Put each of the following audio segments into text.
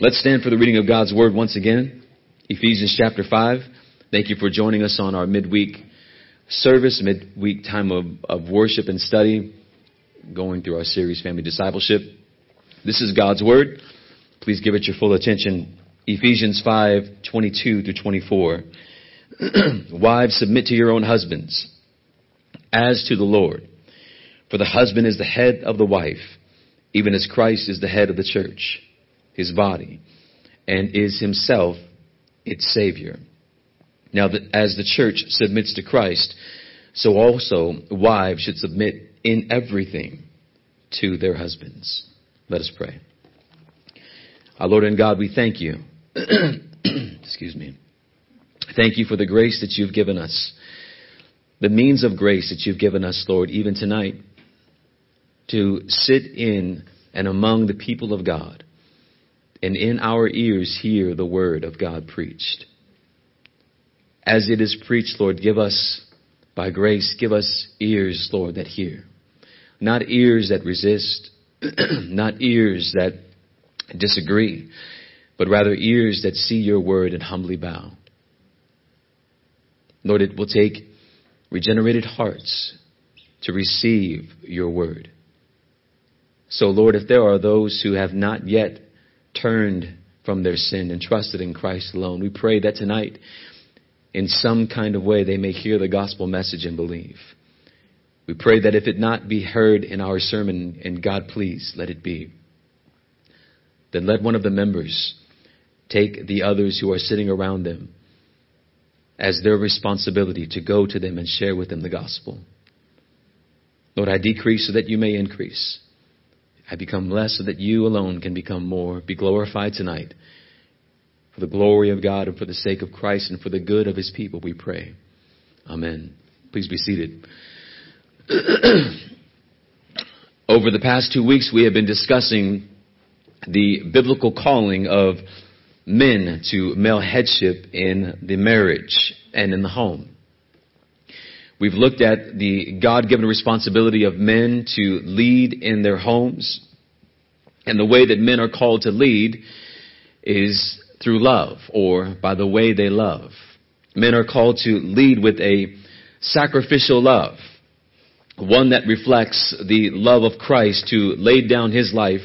Let's stand for the reading of God's Word once again. Ephesians chapter 5. Thank you for joining us on our midweek service, midweek time of, of worship and study, going through our series, Family Discipleship. This is God's Word. Please give it your full attention. Ephesians 5, 22 through 24. Wives, submit to your own husbands, as to the Lord. For the husband is the head of the wife, even as Christ is the head of the church his body, and is himself its Savior. Now, that as the church submits to Christ, so also wives should submit in everything to their husbands. Let us pray. Our Lord and God, we thank you. Excuse me. Thank you for the grace that you've given us, the means of grace that you've given us, Lord, even tonight, to sit in and among the people of God and in our ears hear the word of God preached. As it is preached, Lord, give us, by grace, give us ears, Lord, that hear. Not ears that resist, not ears that disagree, but rather ears that see your word and humbly bow. Lord, it will take regenerated hearts to receive your word. So, Lord, if there are those who have not yet turned from their sin and trusted in Christ alone. We pray that tonight, in some kind of way, they may hear the gospel message and believe. We pray that if it not be heard in our sermon, and God please, let it be, then let one of the members take the others who are sitting around them as their responsibility to go to them and share with them the gospel. Lord, I decrease so that you may increase. I become less so that you alone can become more. Be glorified tonight. For the glory of God and for the sake of Christ and for the good of his people, we pray. Amen. Please be seated. Over the past two weeks, we have been discussing the biblical calling of men to male headship in the marriage and in the home. We've looked at the God given responsibility of men to lead in their homes. And the way that men are called to lead is through love or by the way they love. Men are called to lead with a sacrificial love, one that reflects the love of Christ who laid down his life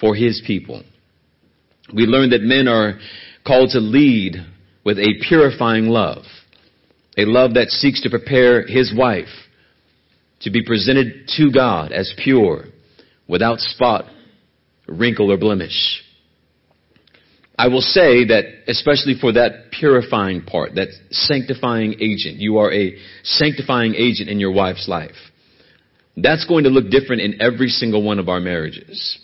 for his people. We learned that men are called to lead with a purifying love a love that seeks to prepare his wife to be presented to God as pure, without spot, wrinkle, or blemish. I will say that, especially for that purifying part, that sanctifying agent, you are a sanctifying agent in your wife's life. That's going to look different in every single one of our marriages.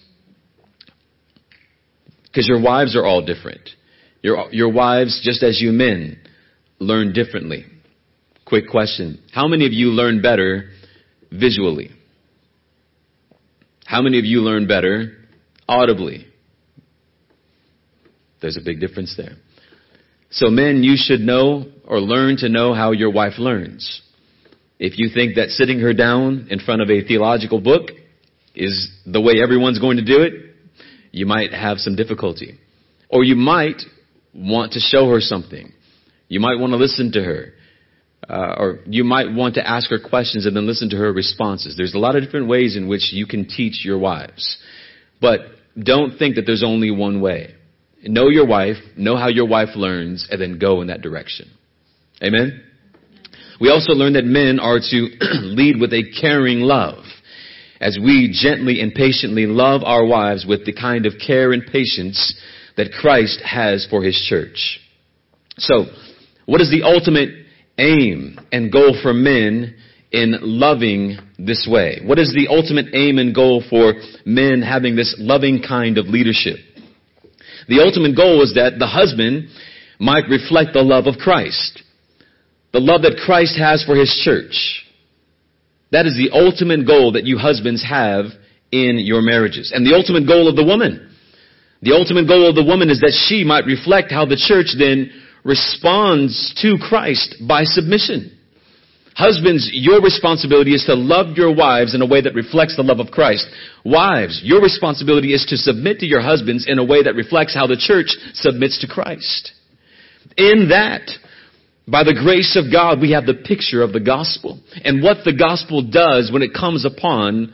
Because your wives are all different. Your, your wives, just as you men, learn differently. Quick question. How many of you learn better visually? How many of you learn better audibly? There's a big difference there. So men, you should know or learn to know how your wife learns. If you think that sitting her down in front of a theological book is the way everyone's going to do it, you might have some difficulty. Or you might want to show her something. You might want to listen to her uh, or you might want to ask her questions and then listen to her responses. There's a lot of different ways in which you can teach your wives. But don't think that there's only one way. Know your wife, know how your wife learns, and then go in that direction. Amen? We also learn that men are to lead with a caring love as we gently and patiently love our wives with the kind of care and patience that Christ has for his church. So, what is the ultimate aim and goal for men in loving this way? What is the ultimate aim and goal for men having this loving kind of leadership? The ultimate goal is that the husband might reflect the love of Christ. The love that Christ has for his church. That is the ultimate goal that you husbands have in your marriages. And the ultimate goal of the woman. The ultimate goal of the woman is that she might reflect how the church then responds to Christ by submission. Husbands, your responsibility is to love your wives in a way that reflects the love of Christ. Wives, your responsibility is to submit to your husbands in a way that reflects how the church submits to Christ. In that, by the grace of God, we have the picture of the gospel and what the gospel does when it comes upon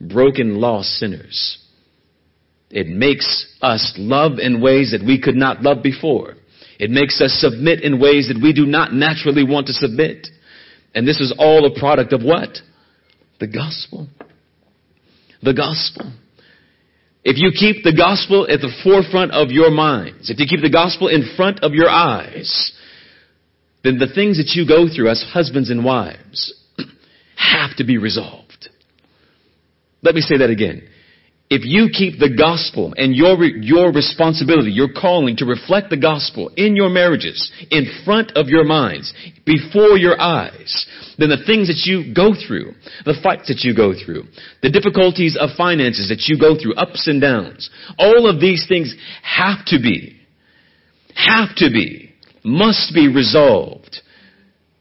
broken, lost sinners. It makes us love in ways that we could not love before. It makes us submit in ways that we do not naturally want to submit. And this is all a product of what? The gospel. The gospel. If you keep the gospel at the forefront of your minds, if you keep the gospel in front of your eyes, then the things that you go through as husbands and wives have to be resolved. Let me say that again. If you keep the gospel and your, your responsibility, your calling to reflect the gospel in your marriages, in front of your minds, before your eyes, then the things that you go through, the fights that you go through, the difficulties of finances that you go through, ups and downs, all of these things have to be, have to be, must be resolved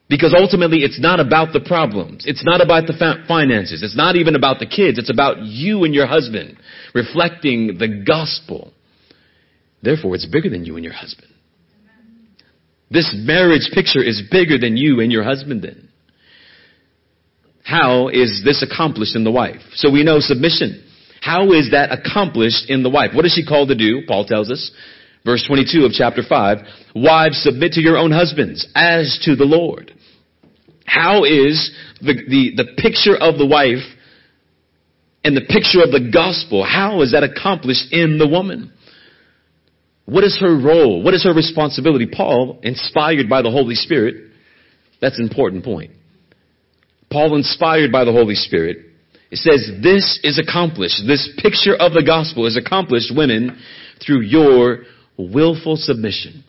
because ultimately, it's not about the problems. It's not about the finances. It's not even about the kids. It's about you and your husband reflecting the gospel. Therefore, it's bigger than you and your husband. This marriage picture is bigger than you and your husband then. How is this accomplished in the wife? So we know submission. How is that accomplished in the wife? What is she called to do? Paul tells us. Verse 22 of chapter 5. Wives, submit to your own husbands as to the Lord. How is the, the, the picture of the wife and the picture of the gospel, how is that accomplished in the woman? What is her role? What is her responsibility? Paul, inspired by the Holy Spirit, that's an important point. Paul, inspired by the Holy Spirit, it says this is accomplished. This picture of the gospel is accomplished, women, through your willful submission.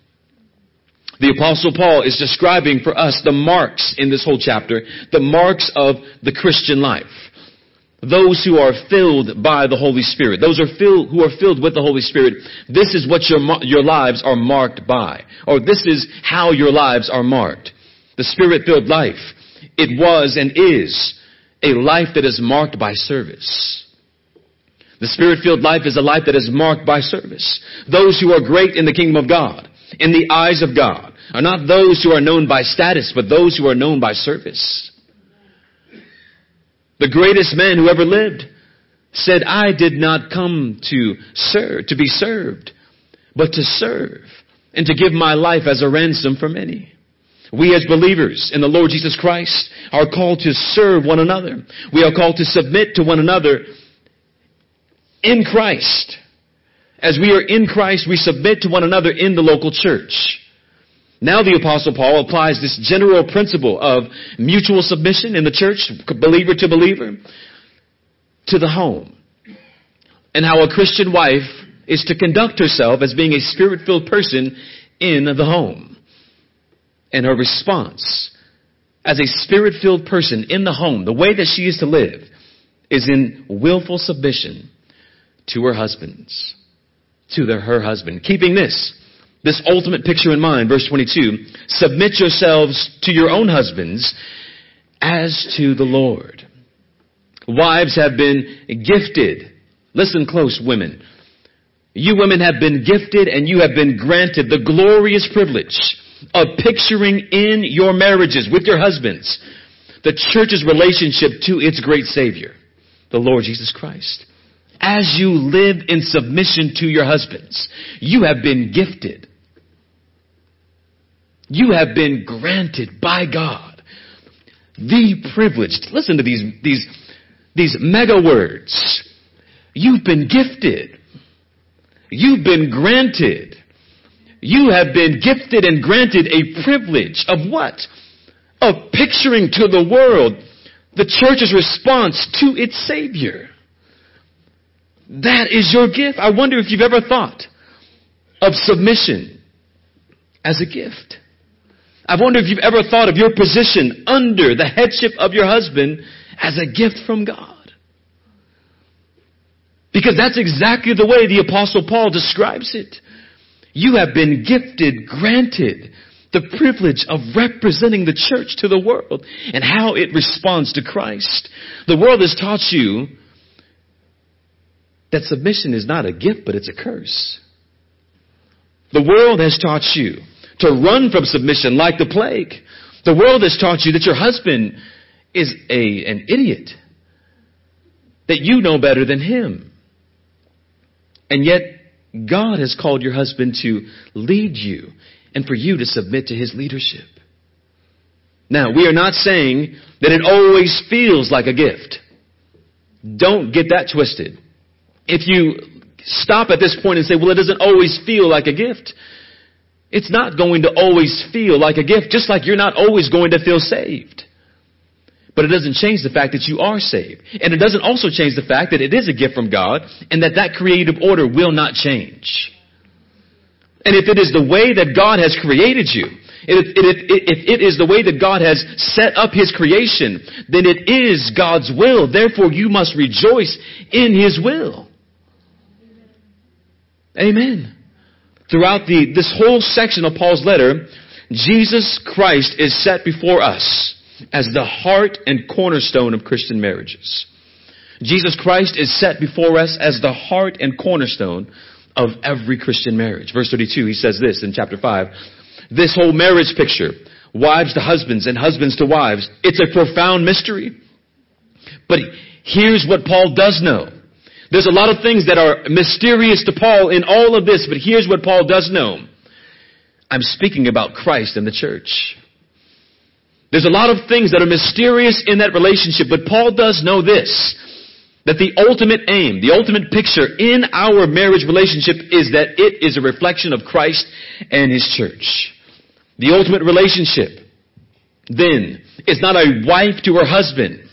The apostle Paul is describing for us the marks in this whole chapter, the marks of the Christian life. Those who are filled by the Holy Spirit, those are filled, who are filled with the Holy Spirit, this is what your, your lives are marked by. Or this is how your lives are marked. The Spirit-filled life. It was and is a life that is marked by service. The Spirit-filled life is a life that is marked by service. Those who are great in the kingdom of God in the eyes of God are not those who are known by status, but those who are known by service. The greatest man who ever lived said, I did not come to serve, to be served, but to serve and to give my life as a ransom for many. We as believers in the Lord Jesus Christ are called to serve one another. We are called to submit to one another in Christ. As we are in Christ, we submit to one another in the local church. Now the apostle Paul applies this general principle of mutual submission in the church, believer to believer, to the home. And how a Christian wife is to conduct herself as being a spirit-filled person in the home. And her response as a spirit-filled person in the home, the way that she is to live, is in willful submission to her husbands to her husband. Keeping this, this ultimate picture in mind, verse 22, submit yourselves to your own husbands as to the Lord. Wives have been gifted. Listen close, women. You women have been gifted and you have been granted the glorious privilege of picturing in your marriages with your husbands the church's relationship to its great Savior, the Lord Jesus Christ as you live in submission to your husbands, you have been gifted. You have been granted by God the privilege. Listen to these, these, these mega words. You've been gifted. You've been granted. You have been gifted and granted a privilege of what? Of picturing to the world the church's response to its Savior. That is your gift. I wonder if you've ever thought of submission as a gift. I wonder if you've ever thought of your position under the headship of your husband as a gift from God. Because that's exactly the way the apostle Paul describes it. You have been gifted, granted the privilege of representing the church to the world and how it responds to Christ. The world has taught you that submission is not a gift, but it's a curse. The world has taught you to run from submission like the plague. The world has taught you that your husband is a, an idiot, that you know better than him. And yet, God has called your husband to lead you and for you to submit to his leadership. Now, we are not saying that it always feels like a gift. Don't get that twisted. If you stop at this point and say, well, it doesn't always feel like a gift, it's not going to always feel like a gift, just like you're not always going to feel saved. But it doesn't change the fact that you are saved. And it doesn't also change the fact that it is a gift from God and that that creative order will not change. And if it is the way that God has created you, if, if, if it is the way that God has set up His creation, then it is God's will. Therefore, you must rejoice in His will. Amen. Throughout the, this whole section of Paul's letter, Jesus Christ is set before us as the heart and cornerstone of Christian marriages. Jesus Christ is set before us as the heart and cornerstone of every Christian marriage. Verse 32, he says this in chapter 5. This whole marriage picture, wives to husbands and husbands to wives, it's a profound mystery. But here's what Paul does know. There's a lot of things that are mysterious to Paul in all of this, but here's what Paul does know. I'm speaking about Christ and the church. There's a lot of things that are mysterious in that relationship, but Paul does know this that the ultimate aim, the ultimate picture in our marriage relationship is that it is a reflection of Christ and His church. The ultimate relationship, then, is not a wife to her husband,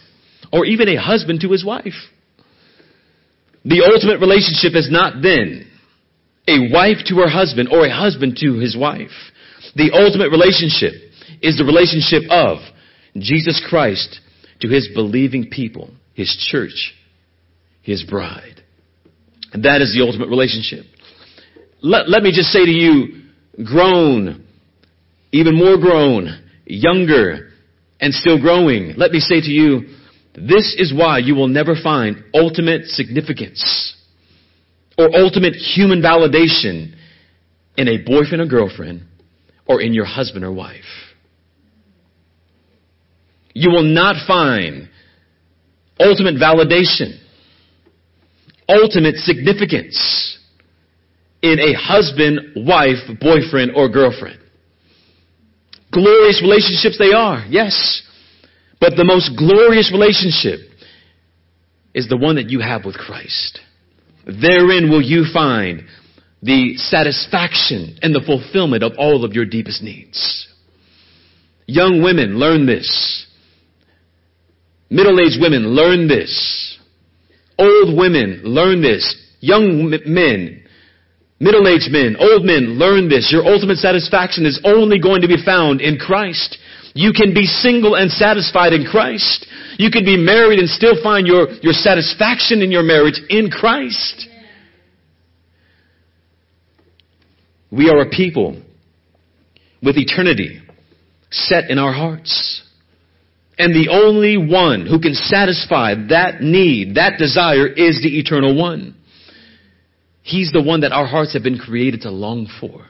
or even a husband to his wife. The ultimate relationship is not then a wife to her husband or a husband to his wife. The ultimate relationship is the relationship of Jesus Christ to his believing people, his church, his bride. And that is the ultimate relationship. Let, let me just say to you, grown, even more grown, younger, and still growing, let me say to you, this is why you will never find ultimate significance or ultimate human validation in a boyfriend or girlfriend or in your husband or wife. You will not find ultimate validation ultimate significance in a husband, wife, boyfriend, or girlfriend. Glorious relationships they are, yes. But the most glorious relationship is the one that you have with Christ. Therein will you find the satisfaction and the fulfillment of all of your deepest needs. Young women, learn this. Middle-aged women, learn this. Old women, learn this. Young men, middle-aged men, old men, learn this. Your ultimate satisfaction is only going to be found in Christ. You can be single and satisfied in Christ. You can be married and still find your, your satisfaction in your marriage in Christ. We are a people with eternity set in our hearts. And the only one who can satisfy that need, that desire, is the eternal one. He's the one that our hearts have been created to long for.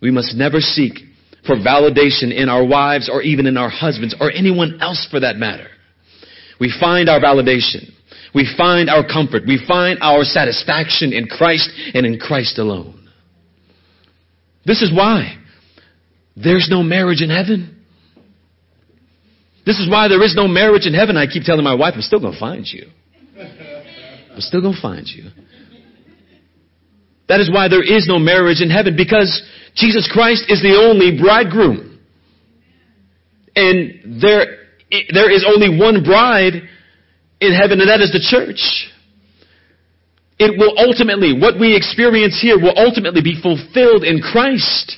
We must never seek for validation in our wives or even in our husbands or anyone else for that matter. We find our validation. We find our comfort. We find our satisfaction in Christ and in Christ alone. This is why there's no marriage in heaven. This is why there is no marriage in heaven. I keep telling my wife, I'm still going to find you. I'm still going to find you. That is why there is no marriage in heaven because Jesus Christ is the only bridegroom. And there, there is only one bride in heaven and that is the church. It will ultimately, what we experience here will ultimately be fulfilled in Christ.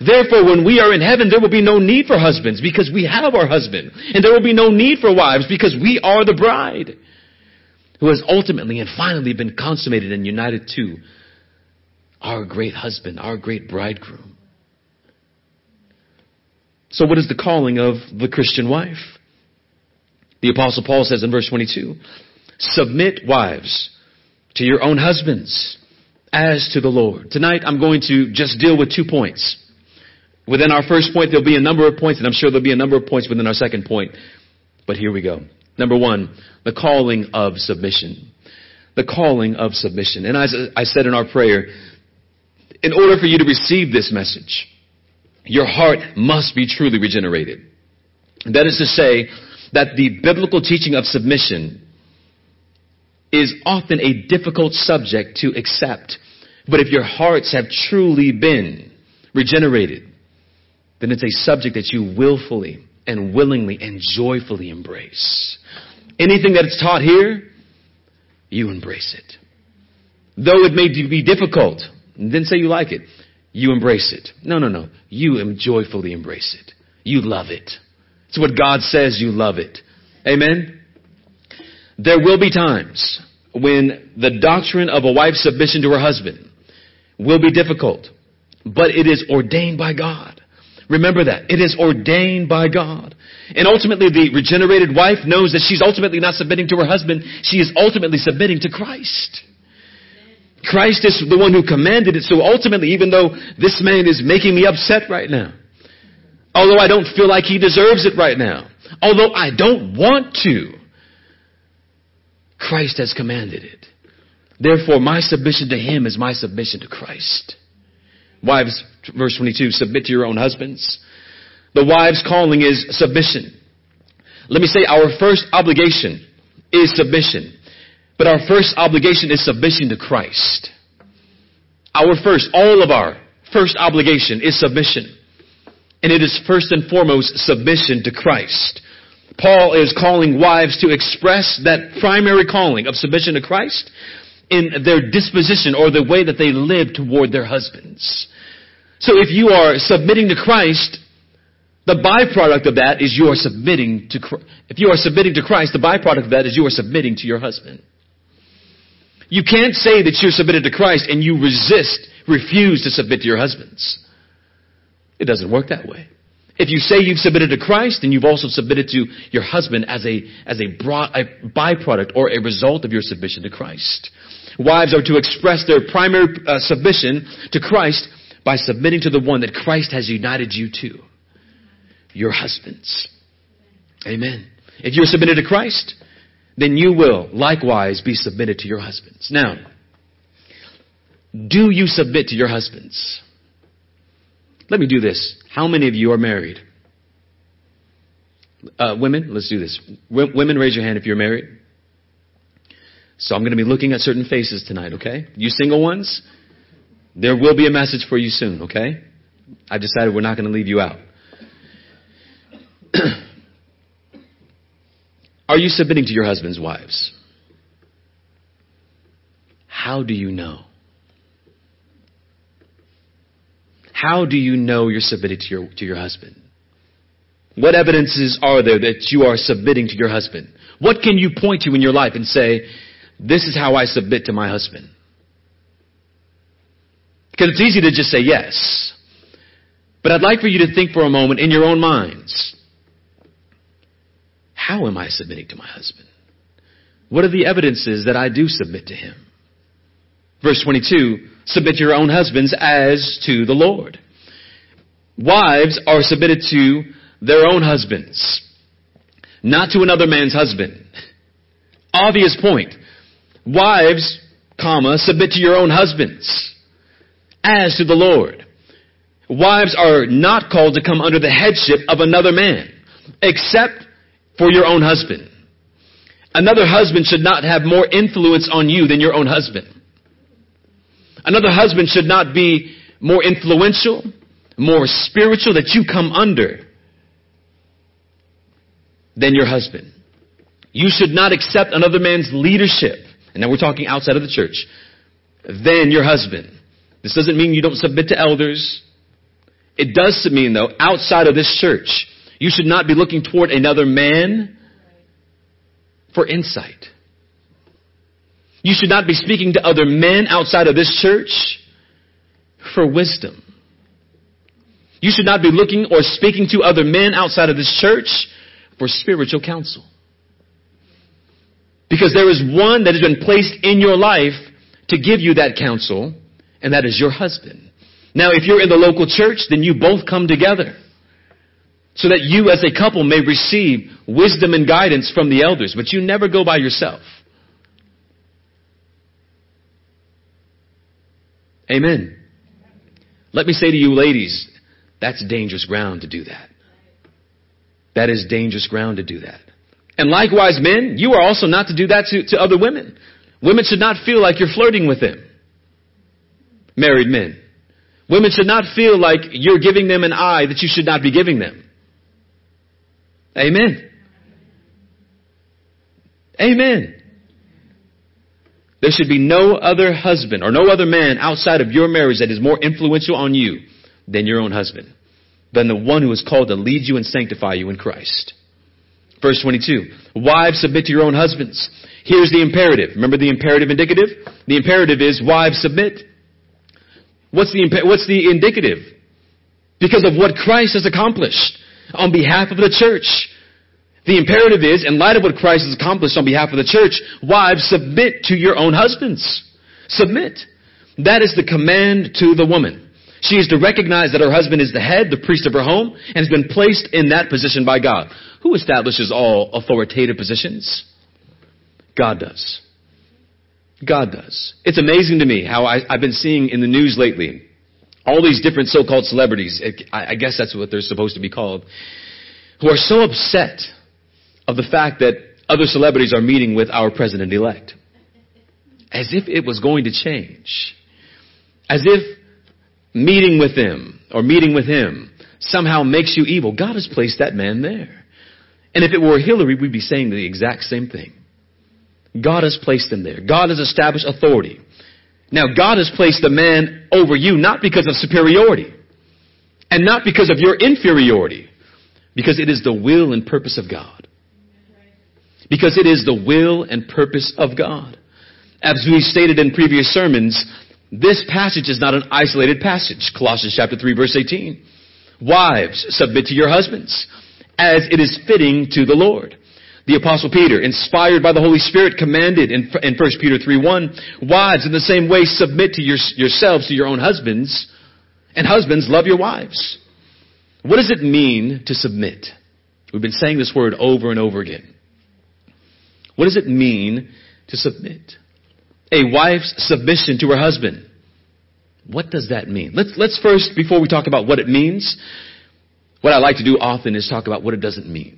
Therefore, when we are in heaven, there will be no need for husbands because we have our husband. And there will be no need for wives because we are the bride who has ultimately and finally been consummated and united to our great husband, our great bridegroom. So what is the calling of the Christian wife? The apostle Paul says in verse 22, submit wives to your own husbands as to the Lord. Tonight I'm going to just deal with two points. Within our first point, there'll be a number of points, and I'm sure there'll be a number of points within our second point. But here we go. Number one, the calling of submission. The calling of submission. And as I said in our prayer, in order for you to receive this message, your heart must be truly regenerated. That is to say, that the biblical teaching of submission is often a difficult subject to accept. But if your hearts have truly been regenerated, then it's a subject that you willfully and willingly and joyfully embrace. Anything that is taught here, you embrace it. Though it may be difficult, then say you like it, you embrace it. No, no, no. You joyfully embrace it. You love it. It's what God says you love it. Amen? There will be times when the doctrine of a wife's submission to her husband will be difficult, but it is ordained by God. Remember that. It is ordained by God. And ultimately, the regenerated wife knows that she's ultimately not submitting to her husband. She is ultimately submitting to Christ. Christ is the one who commanded it. So ultimately, even though this man is making me upset right now, although I don't feel like he deserves it right now, although I don't want to, Christ has commanded it. Therefore, my submission to him is my submission to Christ. Wives, verse 22, submit to your own husbands. The wife's calling is submission. Let me say our first obligation is submission. But our first obligation is submission to Christ. Our first, all of our first obligation is submission. And it is first and foremost submission to Christ. Paul is calling wives to express that primary calling of submission to Christ in their disposition or the way that they live toward their husbands. So if you are submitting to Christ, the byproduct of that is you are submitting to if you are submitting to Christ, the byproduct of that is you are submitting to your husband. You can't say that you're submitted to Christ and you resist, refuse to submit to your husbands. It doesn't work that way. If you say you've submitted to Christ, then you've also submitted to your husband as a, as a, broad, a byproduct or a result of your submission to Christ. Wives are to express their primary uh, submission to Christ by submitting to the one that Christ has united you to. Your husbands. Amen. If you're submitted to Christ, then you will likewise be submitted to your husbands. Now, do you submit to your husbands? Let me do this. How many of you are married? Uh, women, let's do this. W- women, raise your hand if you're married. So I'm going to be looking at certain faces tonight, okay? You single ones, there will be a message for you soon, okay? I decided we're not going to leave you out. Are you submitting to your husband's wives? How do you know? How do you know you're submitted to your, to your husband? What evidences are there that you are submitting to your husband? What can you point to in your life and say, this is how I submit to my husband? Because it's easy to just say yes. But I'd like for you to think for a moment in your own minds. How am I submitting to my husband? What are the evidences that I do submit to him? Verse 22, submit your own husbands as to the Lord. Wives are submitted to their own husbands, not to another man's husband. Obvious point. Wives, comma, submit to your own husbands as to the Lord. Wives are not called to come under the headship of another man, except for your own husband. Another husband should not have more influence on you than your own husband. Another husband should not be more influential, more spiritual that you come under than your husband. You should not accept another man's leadership, and now we're talking outside of the church, than your husband. This doesn't mean you don't submit to elders. It does mean, though, outside of this church, you should not be looking toward another man for insight. You should not be speaking to other men outside of this church for wisdom. You should not be looking or speaking to other men outside of this church for spiritual counsel. Because there is one that has been placed in your life to give you that counsel, and that is your husband. Now, if you're in the local church, then you both come together so that you as a couple may receive wisdom and guidance from the elders, but you never go by yourself. Amen. Let me say to you ladies, that's dangerous ground to do that. That is dangerous ground to do that. And likewise, men, you are also not to do that to, to other women. Women should not feel like you're flirting with them. Married men. Women should not feel like you're giving them an eye that you should not be giving them. Amen. Amen. There should be no other husband or no other man outside of your marriage that is more influential on you than your own husband, than the one who is called to lead you and sanctify you in Christ. Verse 22. Wives, submit to your own husbands. Here's the imperative. Remember the imperative indicative? The imperative is wives, submit. What's the, what's the indicative? Because of what Christ has accomplished on behalf of the church. The imperative is, in light of what Christ has accomplished on behalf of the church, wives, submit to your own husbands. Submit. That is the command to the woman. She is to recognize that her husband is the head, the priest of her home, and has been placed in that position by God. Who establishes all authoritative positions? God does. God does. It's amazing to me how I, have been seeing in the news lately all these different so-called celebrities, I guess that's what they're supposed to be called, who are so upset of the fact that other celebrities are meeting with our president-elect. As if it was going to change. As if meeting with them or meeting with him somehow makes you evil. God has placed that man there. And if it were Hillary, we'd be saying the exact same thing. God has placed him there. God has established authority. Now, God has placed the man over you not because of superiority and not because of your inferiority, because it is the will and purpose of God. Because it is the will and purpose of God. As we stated in previous sermons, this passage is not an isolated passage. Colossians chapter 3 verse 18. Wives, submit to your husbands as it is fitting to the Lord. The apostle Peter, inspired by the Holy Spirit, commanded in, in 1 Peter 3 1, wives in the same way submit to your, yourselves to your own husbands, and husbands love your wives. What does it mean to submit? We've been saying this word over and over again. What does it mean to submit? A wife's submission to her husband. What does that mean? Let's, let's first, before we talk about what it means, what I like to do often is talk about what it doesn't mean.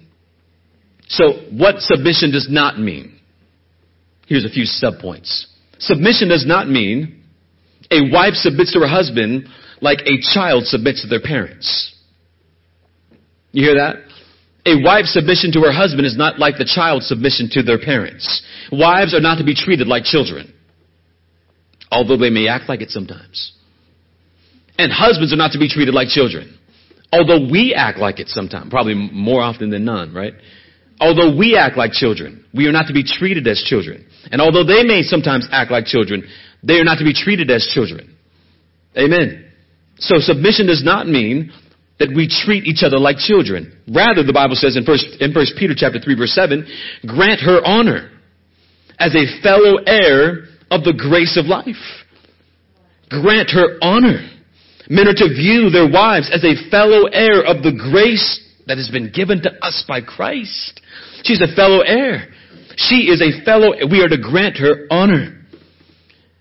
So, what submission does not mean? Here's a few subpoints. Submission does not mean a wife submits to her husband like a child submits to their parents. You hear that? A wife's submission to her husband is not like the child's submission to their parents. Wives are not to be treated like children, although they may act like it sometimes. And husbands are not to be treated like children, although we act like it sometimes, probably more often than none, right? Although we act like children, we are not to be treated as children. And although they may sometimes act like children, they are not to be treated as children. Amen. So submission does not mean that we treat each other like children. Rather, the Bible says in first, in first Peter chapter 3 verse 7, grant her honor as a fellow heir of the grace of life. Grant her honor. Men are to view their wives as a fellow heir of the grace that has been given to us by Christ. She's a fellow heir. She is a fellow, we are to grant her honor.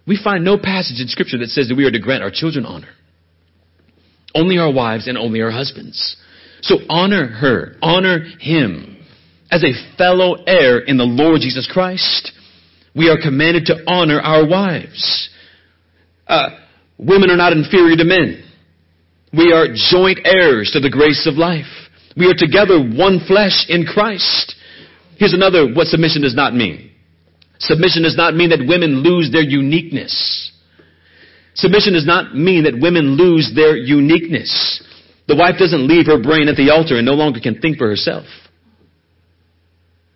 We find no passage in scripture that says that we are to grant our children honor. Only our wives and only our husbands. So honor her, honor him as a fellow heir in the Lord Jesus Christ. We are commanded to honor our wives. Uh, women are not inferior to men. We are joint heirs to the grace of life. We are together one flesh in Christ. Here's another what submission does not mean. Submission does not mean that women lose their uniqueness. Submission does not mean that women lose their uniqueness. The wife doesn't leave her brain at the altar and no longer can think for herself.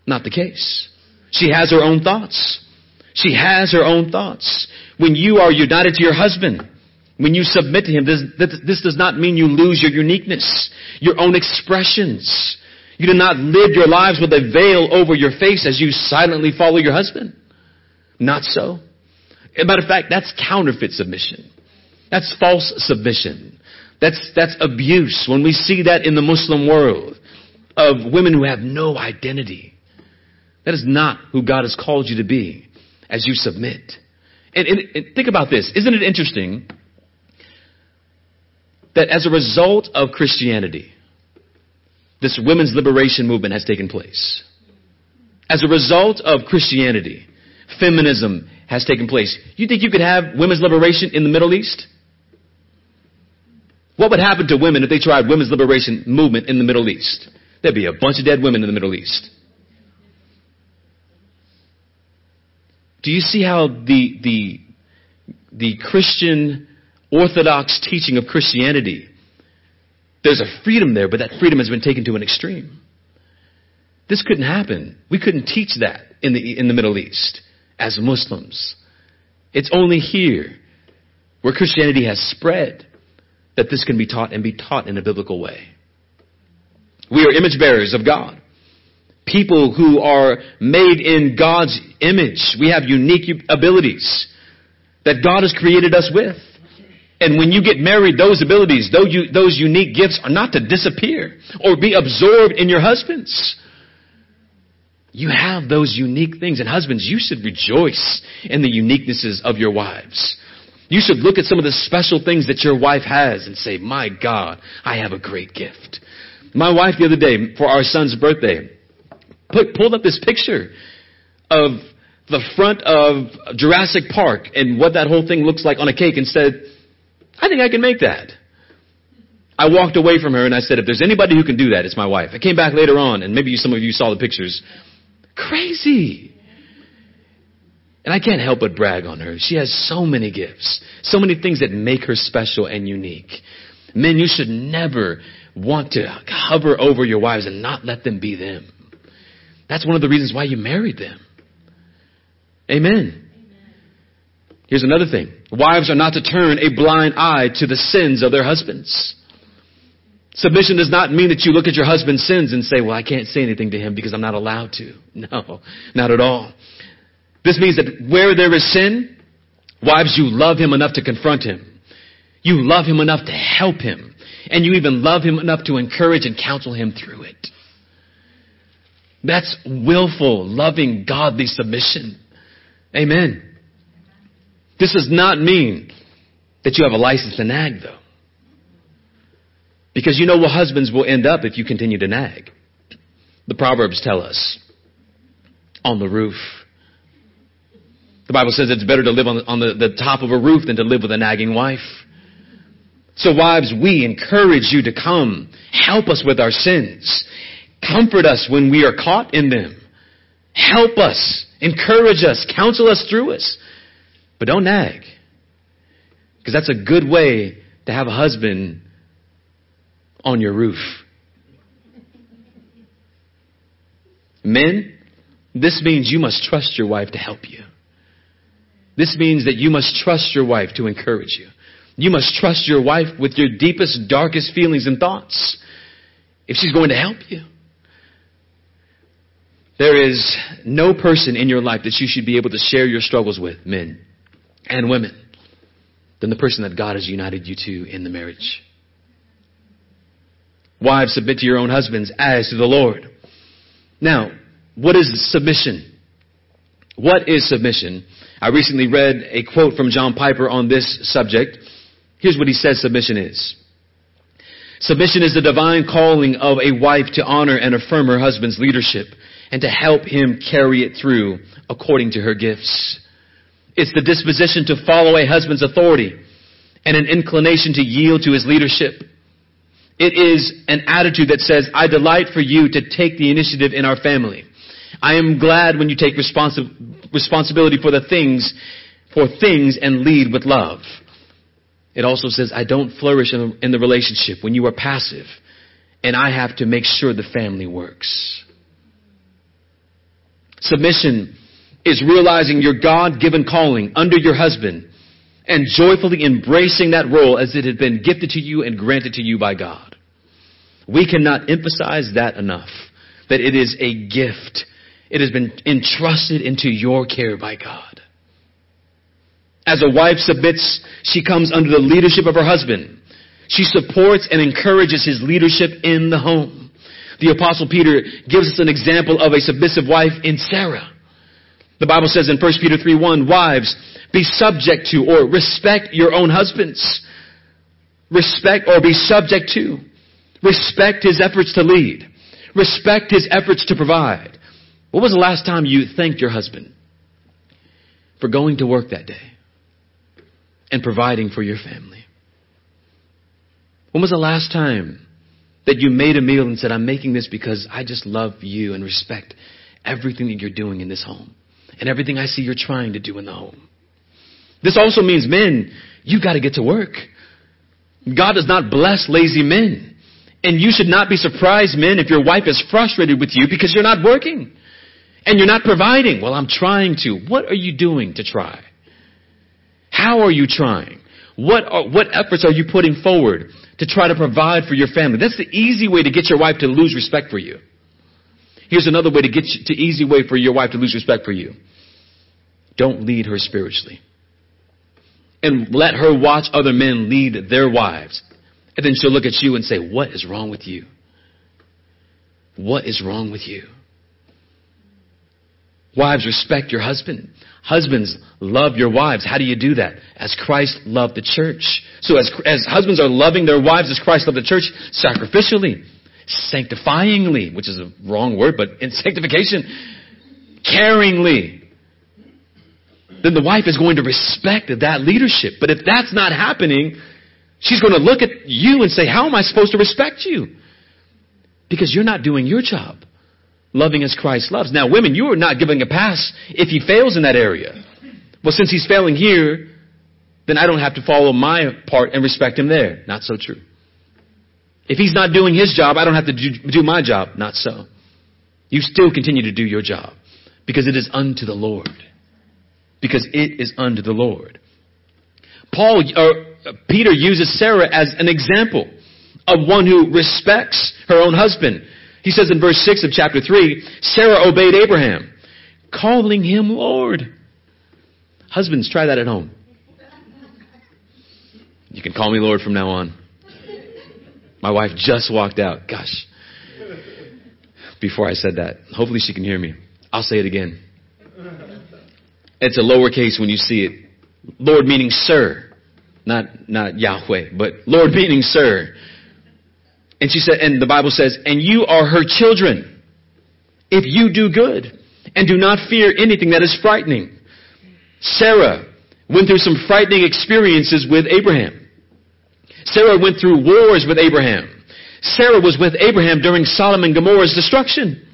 Not the case. She has her own thoughts. She has her own thoughts. When you are united to your husband, When you submit to Him, this, this does not mean you lose your uniqueness, your own expressions. You do not live your lives with a veil over your face as you silently follow your husband. Not so. As a matter of fact, that's counterfeit submission. That's false submission. That's, that's abuse. When we see that in the Muslim world of women who have no identity, that is not who God has called you to be as you submit. And, and, and think about this. Isn't it interesting that as a result of Christianity, this women's liberation movement has taken place? As a result of Christianity, feminism has taken place. You think you could have women's liberation in the Middle East? What would happen to women if they tried women's liberation movement in the Middle East? There'd be a bunch of dead women in the Middle East. Do you see how the, the, the Christian orthodox teaching of Christianity, there's a freedom there, but that freedom has been taken to an extreme. This couldn't happen. We couldn't teach that in the, in the Middle East as Muslims. It's only here where Christianity has spread that this can be taught and be taught in a biblical way. We are image bearers of God. People who are made in God's image. We have unique abilities that God has created us with. And when you get married, those abilities, those, those unique gifts are not to disappear or be absorbed in your husbands. You have those unique things. And husbands, you should rejoice in the uniquenesses of your wives. You should look at some of the special things that your wife has and say, my God, I have a great gift. My wife the other day, for our son's birthday, put, pulled up this picture of the front of Jurassic Park and what that whole thing looks like on a cake and said, I think I can make that. I walked away from her and I said, if there's anybody who can do that, it's my wife. I came back later on and maybe some of you saw the pictures. Crazy. And I can't help but brag on her. She has so many gifts, so many things that make her special and unique. Men, you should never want to hover over your wives and not let them be them. That's one of the reasons why you married them. Amen. Here's another thing. Wives are not to turn a blind eye to the sins of their husbands. Submission does not mean that you look at your husband's sins and say, well, I can't say anything to him because I'm not allowed to. No, not at all. This means that where there is sin, wives, you love him enough to confront him. You love him enough to help him. And you even love him enough to encourage and counsel him through it. That's willful, loving, godly submission. Amen. This does not mean that you have a license to nag, though. Because you know what husbands will end up if you continue to nag. The Proverbs tell us on the roof. The Bible says it's better to live on, the, on the, the top of a roof than to live with a nagging wife. So wives, we encourage you to come. Help us with our sins. Comfort us when we are caught in them. Help us. Encourage us. Counsel us through us. But don't nag. Because that's a good way to have a husband on your roof. Men, this means you must trust your wife to help you. This means that you must trust your wife to encourage you. You must trust your wife with your deepest, darkest feelings and thoughts if she's going to help you. There is no person in your life that you should be able to share your struggles with, men and women, than the person that God has united you to in the marriage. Wives, submit to your own husbands as to the Lord. Now, what is submission? What is submission? I recently read a quote from John Piper on this subject. Here's what he says submission is. Submission is the divine calling of a wife to honor and affirm her husband's leadership and to help him carry it through according to her gifts. It's the disposition to follow a husband's authority and an inclination to yield to his leadership. It is an attitude that says, I delight for you to take the initiative in our family. I am glad when you take responsi- responsibility for the things, for things and lead with love. It also says, I don't flourish in the, in the relationship when you are passive and I have to make sure the family works. Submission is realizing your God given calling under your husband and joyfully embracing that role as it had been gifted to you and granted to you by God. We cannot emphasize that enough, that it is a gift. It has been entrusted into your care by God. As a wife submits, she comes under the leadership of her husband. She supports and encourages his leadership in the home. The apostle Peter gives us an example of a submissive wife in Sarah. The Bible says in 1 Peter 3 1, wives, be subject to or respect your own husbands. Respect or be subject to. Respect his efforts to lead. Respect his efforts to provide. When was the last time you thanked your husband for going to work that day and providing for your family? When was the last time that you made a meal and said, I'm making this because I just love you and respect everything that you're doing in this home and everything I see you're trying to do in the home? This also means men, you gotta get to work. God does not bless lazy men. And you should not be surprised, men, if your wife is frustrated with you because you're not working. And you're not providing. Well, I'm trying to. What are you doing to try? How are you trying? What, are, what efforts are you putting forward to try to provide for your family? That's the easy way to get your wife to lose respect for you. Here's another way to get you, to easy way for your wife to lose respect for you. Don't lead her spiritually. And let her watch other men lead their wives. And then she'll look at you and say, What is wrong with you? What is wrong with you? Wives, respect your husband. Husbands, love your wives. How do you do that? As Christ loved the church. So as, as husbands are loving their wives as Christ loved the church, sacrificially, sanctifyingly, which is a wrong word, but in sanctification, caringly, then the wife is going to respect that leadership. But if that's not happening, She's going to look at you and say, How am I supposed to respect you? Because you're not doing your job. Loving as Christ loves. Now, women, you are not giving a pass if he fails in that area. Well, since he's failing here, then I don't have to follow my part and respect him there. Not so true. If he's not doing his job, I don't have to do, my job. Not so. You still continue to do your job because it is unto the Lord. Because it is unto the Lord. Paul, or uh, Peter uses Sarah as an example of one who respects her own husband. He says in verse 6 of chapter 3, Sarah obeyed Abraham, calling him Lord. Husbands, try that at home. You can call me Lord from now on. My wife just walked out. Gosh. Before I said that. Hopefully she can hear me. I'll say it again. It's a lowercase when you see it. Lord meaning sir not not Yahweh, but Lord meaning sir. And she said, and the Bible says, and you are her children if you do good and do not fear anything that is frightening. Sarah went through some frightening experiences with Abraham. Sarah went through wars with Abraham. Sarah was with Abraham during Sodom and Gomorrah's destruction.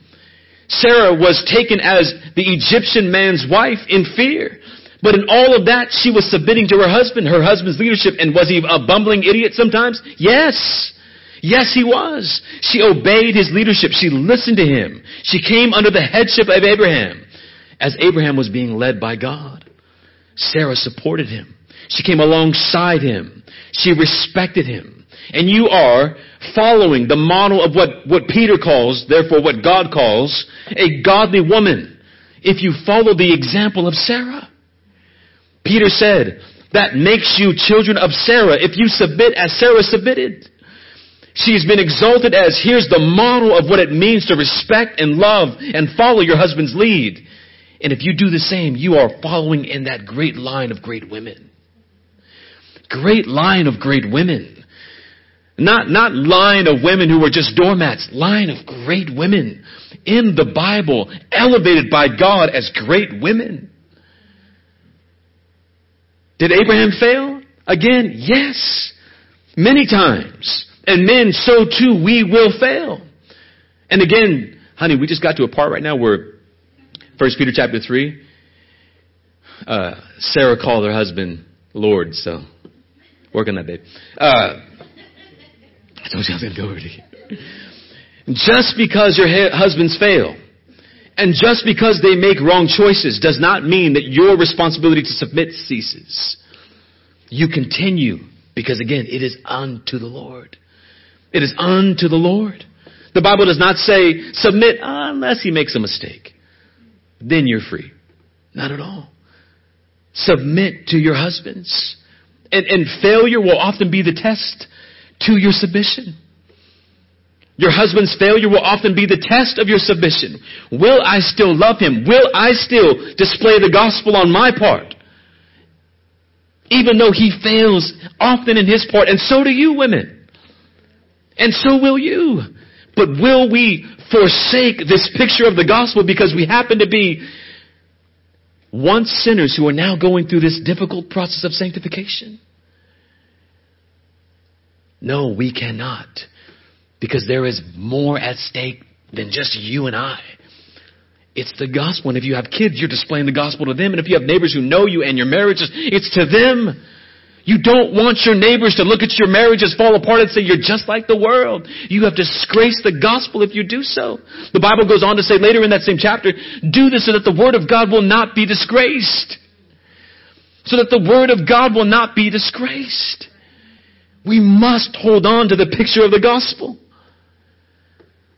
Sarah was taken as the Egyptian man's wife in fear. But in all of that, she was submitting to her husband, her husband's leadership. And was he a bumbling idiot sometimes? Yes. Yes, he was. She obeyed his leadership. She listened to him. She came under the headship of Abraham as Abraham was being led by God. Sarah supported him. She came alongside him. She respected him. And you are following the model of what, what Peter calls, therefore what God calls, a godly woman. If you follow the example of Sarah. Peter said, that makes you children of Sarah if you submit as Sarah submitted. She's been exalted as here's the model of what it means to respect and love and follow your husband's lead. And if you do the same, you are following in that great line of great women. Great line of great women. Not, not line of women who were just doormats. Line of great women in the Bible, elevated by God as great women. Did Abraham fail? Again, yes. Many times. And men, so too, we will fail. And again, honey, we just got to a part right now where First Peter chapter 3, uh, Sarah called her husband Lord, so work on that, babe. Uh, I told you I was going to go over already. Just because your husbands fail, and just because they make wrong choices does not mean that your responsibility to submit ceases. you continue because again, it is unto the Lord. It is unto the Lord. The Bible does not say submit unless he makes a mistake. Then you're free. Not at all. Submit to your husbands. And, and failure will often be the test to your submission. Your husband's failure will often be the test of your submission. Will I still love him? Will I still display the gospel on my part? Even though he fails often in his part, and so do you women. And so will you. But will we forsake this picture of the gospel because we happen to be once sinners who are now going through this difficult process of sanctification? No, we cannot. Because there is more at stake than just you and I. It's the gospel. And if you have kids, you're displaying the gospel to them. And if you have neighbors who know you and your marriages, it's to them. You don't want your neighbors to look at your marriages fall apart and say you're just like the world. You have disgraced the gospel if you do so. The Bible goes on to say later in that same chapter, do this so that the word of God will not be disgraced. So that the word of God will not be disgraced. We must hold on to the picture of the gospel.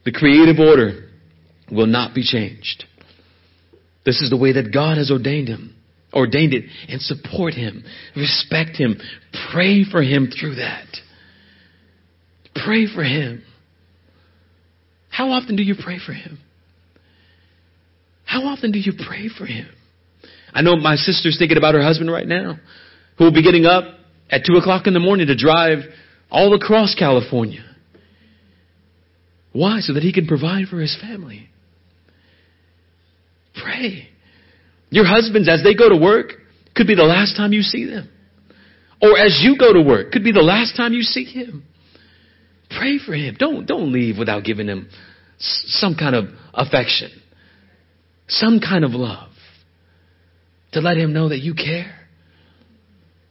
The creative order will not be changed. This is the way that God has ordained him, ordained it, and support him, respect him, pray for him through that. Pray for him. How often do you pray for him? How often do you pray for him? I know my sister's thinking about her husband right now, who will be getting up at 2 o'clock in the morning to drive all across California. Why? So that he can provide for his family. Pray. Your husbands, as they go to work, could be the last time you see them. Or as you go to work, could be the last time you see him. Pray for him. Don't, don't leave without giving him some kind of affection, some kind of love to let him know that you care.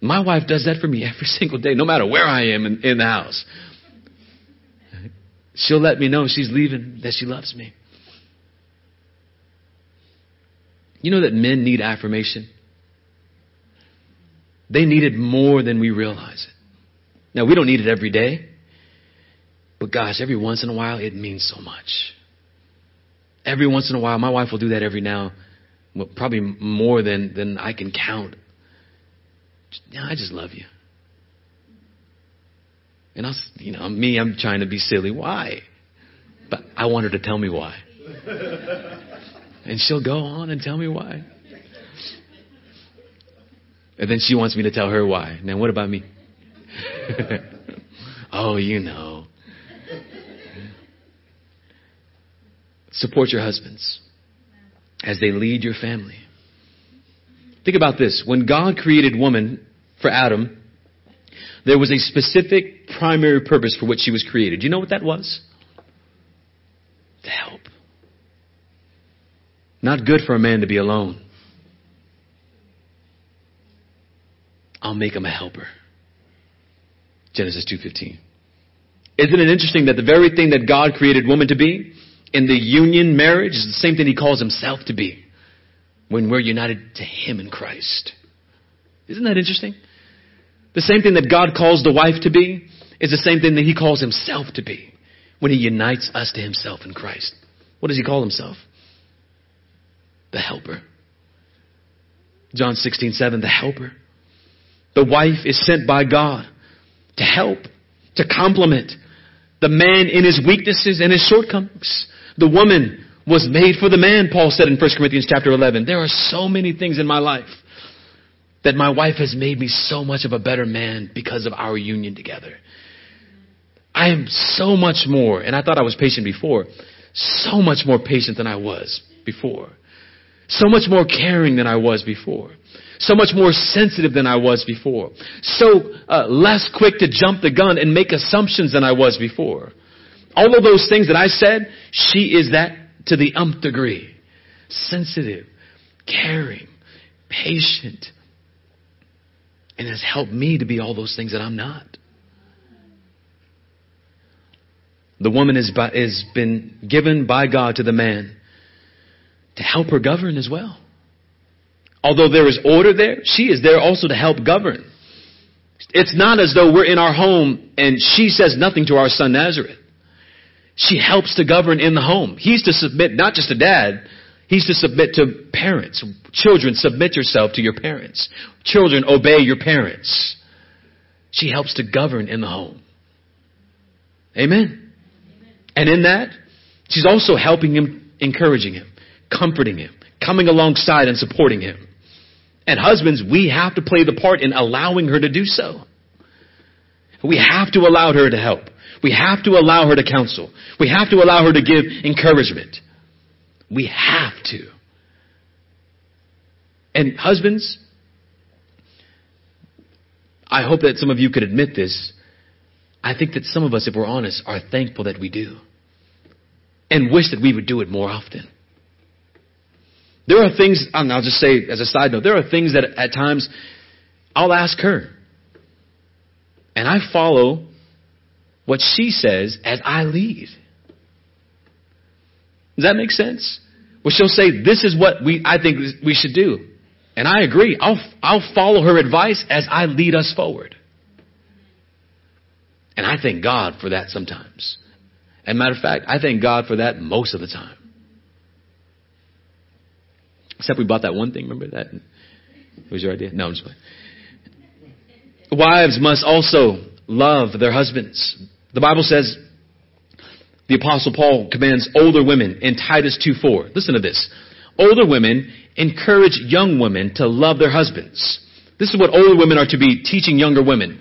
My wife does that for me every single day, no matter where I am in, in the house. She'll let me know she's leaving, that she loves me. You know that men need affirmation? They need it more than we realize it. Now, we don't need it every day, but gosh, every once in a while, it means so much. Every once in a while, my wife will do that every now, well, probably more than, than I can count. I just love you. And I, you know, me, I'm trying to be silly. Why? But I want her to tell me why. And she'll go on and tell me why. And then she wants me to tell her why. Now, what about me? oh, you know. Support your husbands as they lead your family. Think about this. When God created woman for Adam, there was a specific primary purpose for which she was created. Do you know what that was? To help. Not good for a man to be alone. I'll make him a helper. Genesis 2:15. Isn't it interesting that the very thing that God created woman to be in the union marriage is the same thing he calls himself to be when we're united to him in Christ. Isn't that interesting? The same thing that God calls the wife to be is the same thing that he calls himself to be when he unites us to himself in Christ. What does he call himself? The helper. John 16, 7, the helper. The wife is sent by God to help, to complement the man in his weaknesses and his shortcomings. The woman was made for the man, Paul said in 1 Corinthians chapter 11. There are so many things in my life that my wife has made me so much of a better man because of our union together. I am so much more, and I thought I was patient before, so much more patient than I was before. So much more caring than I was before. So much more sensitive than I was before. So uh, less quick to jump the gun and make assumptions than I was before. All of those things that I said, she is that to the umph degree. Sensitive, caring, patient, and has helped me to be all those things that I'm not. The woman is, is been given by God to the man to help her govern as well. Although there is order there, she is there also to help govern. It's not as though we're in our home and she says nothing to our son Nazareth. She helps to govern in the home. He's to submit not just to dad, he's to submit to parents. Children, submit yourself to your parents. Children, obey your parents. She helps to govern in the home. Amen. And in that, she's also helping him, encouraging him, comforting him, coming alongside and supporting him. And husbands, we have to play the part in allowing her to do so. We have to allow her to help. We have to allow her to counsel. We have to allow her to give encouragement. We have to. And husbands, I hope that some of you could admit this. I think that some of us, if we're honest, are thankful that we do. And wish that we would do it more often. There are things, and I'll just say as a side note, there are things that at times I'll ask her. And I follow what she says as I lead. Does that make sense? Well, she'll say, this is what we, I think we should do. And I agree. I'll, I'll follow her advice as I lead us forward. And I thank God for that sometimes. And matter of fact, I thank God for that most of the time. Except we bought that one thing, remember that? It was your idea? No, I'm just playing. Wives must also love their husbands. The Bible says the apostle Paul commands older women in Titus 2:4. Listen to this. Older women encourage young women to love their husbands. This is what older women are to be teaching younger women.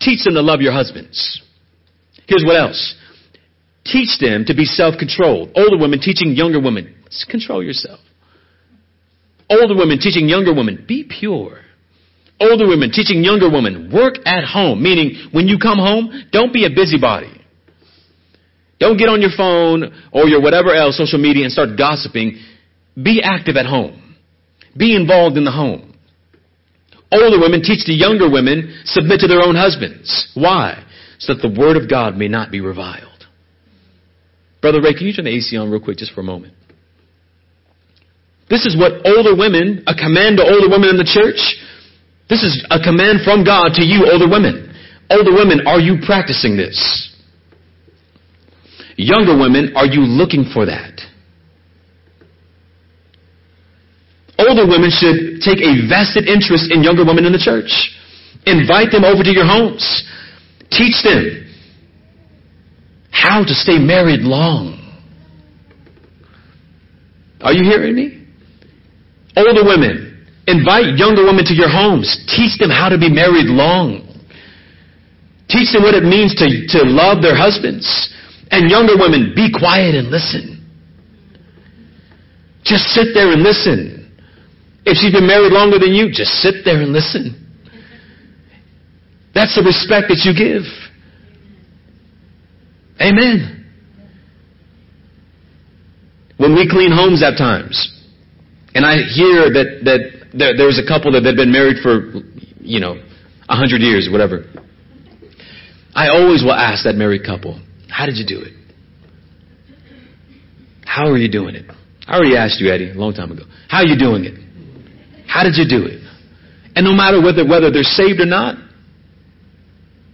Teach them to love your husbands. Here's what else. Teach them to be self-controlled. Older women teaching younger women, control yourself. Older women teaching younger women, be pure. Older women teaching younger women, work at home. Meaning, when you come home, don't be a busybody. Don't get on your phone or your whatever else, social media, and start gossiping. Be active at home. Be involved in the home. Older women teach the younger women, submit to their own husbands. Why? So that the word of God may not be reviled. Brother Ray, can you turn the AC on real quick just for a moment? This is what older women, a command to older women in the church. This is a command from God to you, older women. Older women, are you practicing this? Younger women, are you looking for that? Older women should take a vested interest in younger women in the church. Invite them over to your homes. Teach them how to stay married long. Are you hearing me? Older women, invite younger women to your homes. Teach them how to be married long. Teach them what it means to, to love their husbands. And younger women, be quiet and listen. Just sit there and listen. If she's been married longer than you, just sit there and listen. That's the respect that you give. Amen. When we clean homes at times, and I hear that, that there, was a couple that had been married for, you know, a hundred years or whatever. I always will ask that married couple, how did you do it? How are you doing it? I already asked you, Eddie, a long time ago. How are you doing it? How did you do it? And no matter whether, whether they're saved or not,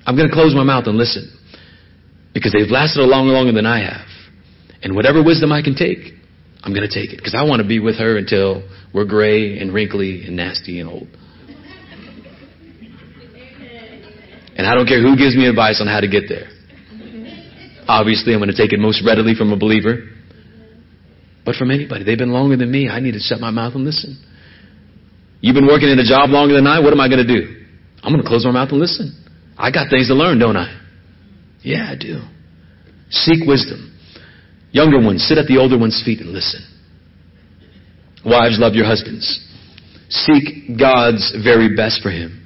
I'm going to close my mouth and listen. Because they've lasted a lot longer than I have. And whatever wisdom I can take, I'm going to take it because I want to be with her until we're gray and wrinkly and nasty and old. And I don't care who gives me advice on how to get there. Obviously, I'm going to take it most readily from a believer. But from anybody, they've been longer than me. I need to shut my mouth and listen. You've been working in a job longer than I. What am I going to do? I'm going to close my mouth and listen. I got things to learn, don't I? Yeah, I do. Seek wisdom. Younger ones, sit at the older one's feet and listen. Wives, love your husbands. Seek God's very best for him.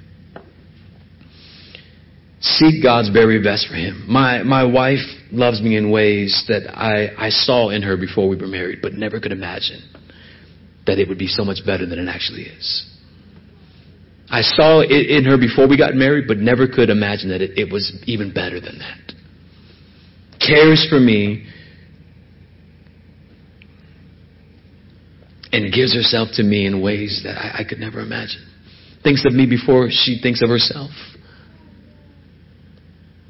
Seek God's very best for him. My, my wife loves me in ways that I, I saw in her before we were married, but never could imagine that it would be so much better than it actually is. I saw it in her before we got married, but never could imagine that it, it was even better than that. Cares for me and gives herself to me in ways that I, I could never imagine. Thinks of me before she thinks of herself.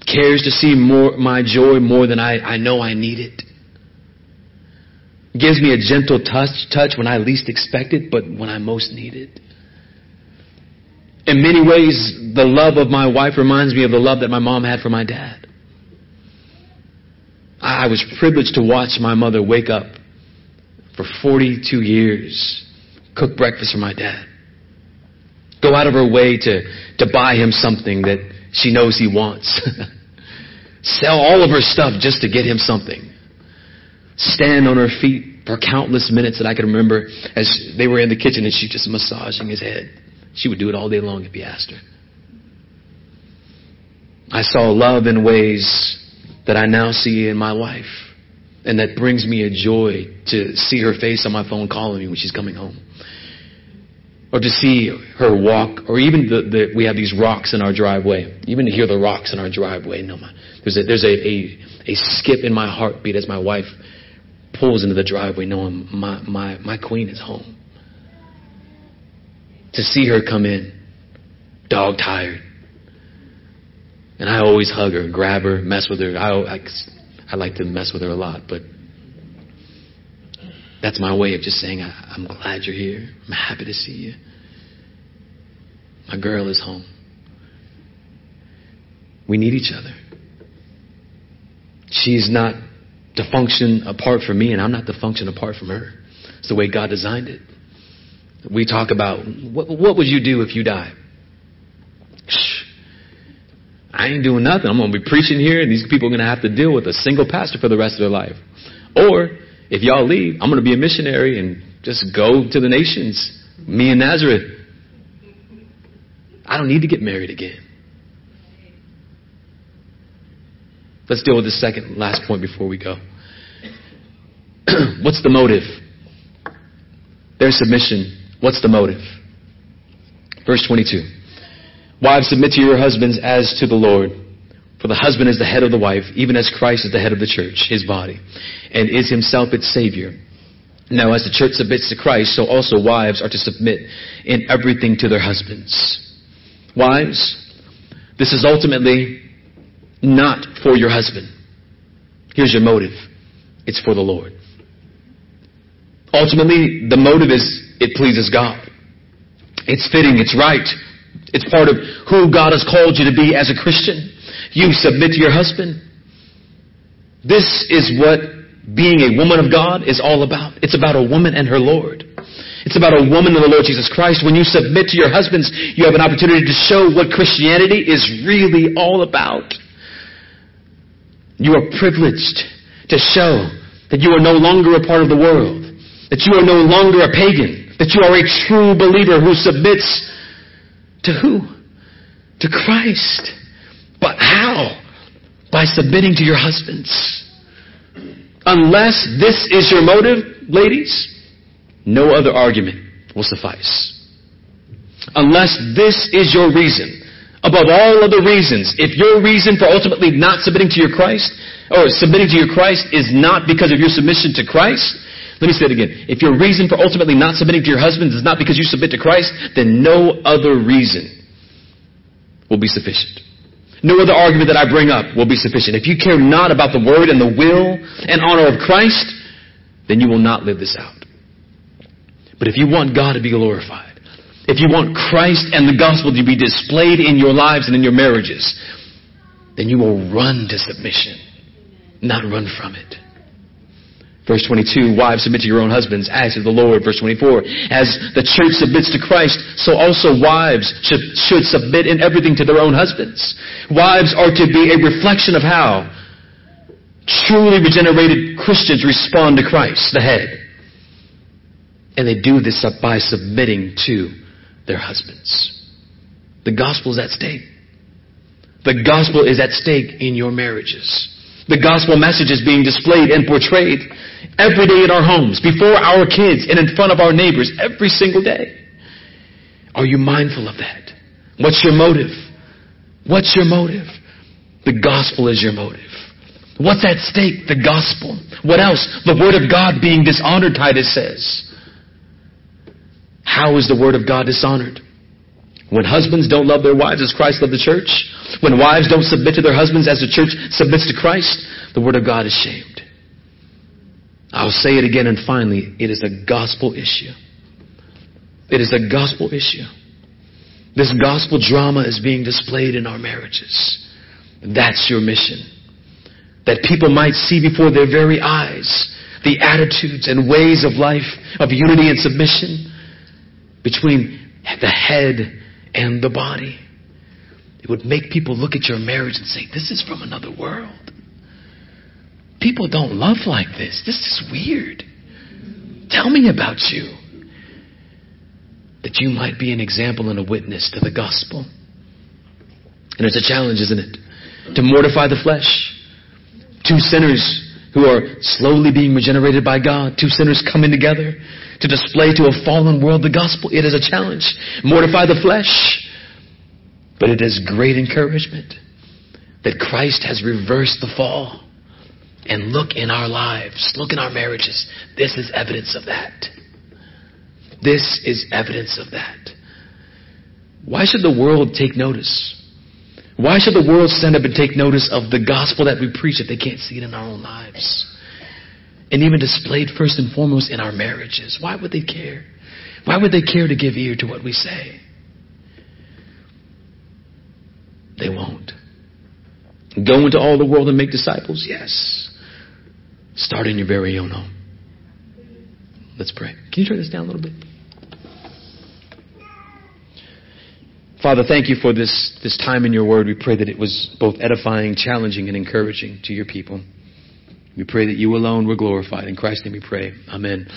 cares to see more, my joy more than I, I know I need it. Gives me a gentle touch, touch when I least expect it, but when I most need it. In many ways, the love of my wife reminds me of the love that my mom had for my dad. I was privileged to watch my mother wake up for 42 years, cook breakfast for my dad, go out of her way to, to buy him something that she knows he wants, sell all of her stuff just to get him something, stand on her feet for countless minutes that I can remember as they were in the kitchen and she just massaging his head. She would do it all day long if you asked her. I saw love in ways that I now see in my wife. And that brings me a joy to see her face on my phone calling me when she's coming home. Or to see her walk, or even the, the we have these rocks in our driveway. Even to hear the rocks in our driveway. No, my, there's a, there's a, a, a skip in my heartbeat as my wife pulls into the driveway knowing my, my, my queen is home to see her come in, dog tired. And I always hug her, grab her, mess with her. I, I, I like to mess with her a lot, but that's my way of just saying, I, I'm glad you're here. I'm happy to see you. My girl is home. We need each other. She's not to function apart from me, and I'm not to function apart from her. It's the way God designed it. We talk about what, what would you do if you died? I ain't doing nothing. I'm going to be preaching here, and these people are going to have to deal with a single pastor for the rest of their life. Or if y'all leave, I'm going to be a missionary and just go to the nations. Me and Nazareth. I don't need to get married again. Let's deal with the second last point before we go. What's the motive? Their submission What's the motive? Verse 22. Wives, submit to your husbands as to the Lord. For the husband is the head of the wife, even as Christ is the head of the church, his body, and is himself its Savior. Now, as the church submits to Christ, so also wives are to submit in everything to their husbands. Wives, this is ultimately not for your husband. Here's your motive it's for the Lord. Ultimately, the motive is it pleases God. It's fitting, it's right. It's part of who God has called you to be as a Christian. You submit to your husband. This is what being a woman of God is all about. It's about a woman and her Lord. It's about a woman and the Lord Jesus Christ. When you submit to your husbands, you have an opportunity to show what Christianity is really all about. You are privileged to show that you are no longer a part of the world, that you are no longer a pagan, that you are a true believer who submits to who? To Christ. But how? By submitting to your husbands. Unless this is your motive, ladies, no other argument will suffice. Unless this is your reason, above all other reasons, if your reason for ultimately not submitting to your Christ, or submitting to your Christ is not because of your submission to Christ, let me say it again. If your reason for ultimately not submitting to your husband is not because you submit to Christ, then no other reason will be sufficient. No other argument that I bring up will be sufficient. If you care not about the word and the will and honor of Christ, then you will not live this out. But if you want God to be glorified, if you want Christ and the gospel to be displayed in your lives and in your marriages, then you will run to submission, not run from it. Verse 22, wives submit to your own husbands as to the Lord. Verse 24, as the church submits to Christ, so also wives should, should submit in everything to their own husbands. Wives are to be a reflection of how truly regenerated Christians respond to Christ, the head. And they do this by submitting to their husbands. The gospel is at stake. The gospel is at stake in your marriages. The gospel message is being displayed and portrayed every day in our homes, before our kids, and in front of our neighbors every single day. Are you mindful of that? What's your motive? What's your motive? The gospel is your motive. What's at stake? The gospel. What else? The word of God being dishonored, Titus says. How is the word of God dishonored? When husbands don't love their wives as Christ loved the church, when wives don't submit to their husbands as the church submits to Christ, the word of God is shamed. I'll say it again and finally, it is a gospel issue. It is a gospel issue. This gospel drama is being displayed in our marriages. That's your mission. That people might see before their very eyes the attitudes and ways of life of unity and submission between the head and the body. It would make people look at your marriage and say, This is from another world. People don't love like this. This is weird. Tell me about you. That you might be an example and a witness to the gospel. And it's a challenge, isn't it? To mortify the flesh. Two sinners who are slowly being regenerated by God, two sinners coming together to display to a fallen world the gospel. It is a challenge. Mortify the flesh. But it is great encouragement that Christ has reversed the fall. And look in our lives, look in our marriages. This is evidence of that. This is evidence of that. Why should the world take notice? Why should the world stand up and take notice of the gospel that we preach if they can't see it in our own lives? And even displayed first and foremost in our marriages. Why would they care? Why would they care to give ear to what we say? They won't. Go into all the world and make disciples? Yes. Start in your very own home. Let's pray. Can you turn this down a little bit? Father, thank you for this, this time in your word. We pray that it was both edifying, challenging, and encouraging to your people. We pray that you alone were glorified. In Christ's name we pray. Amen.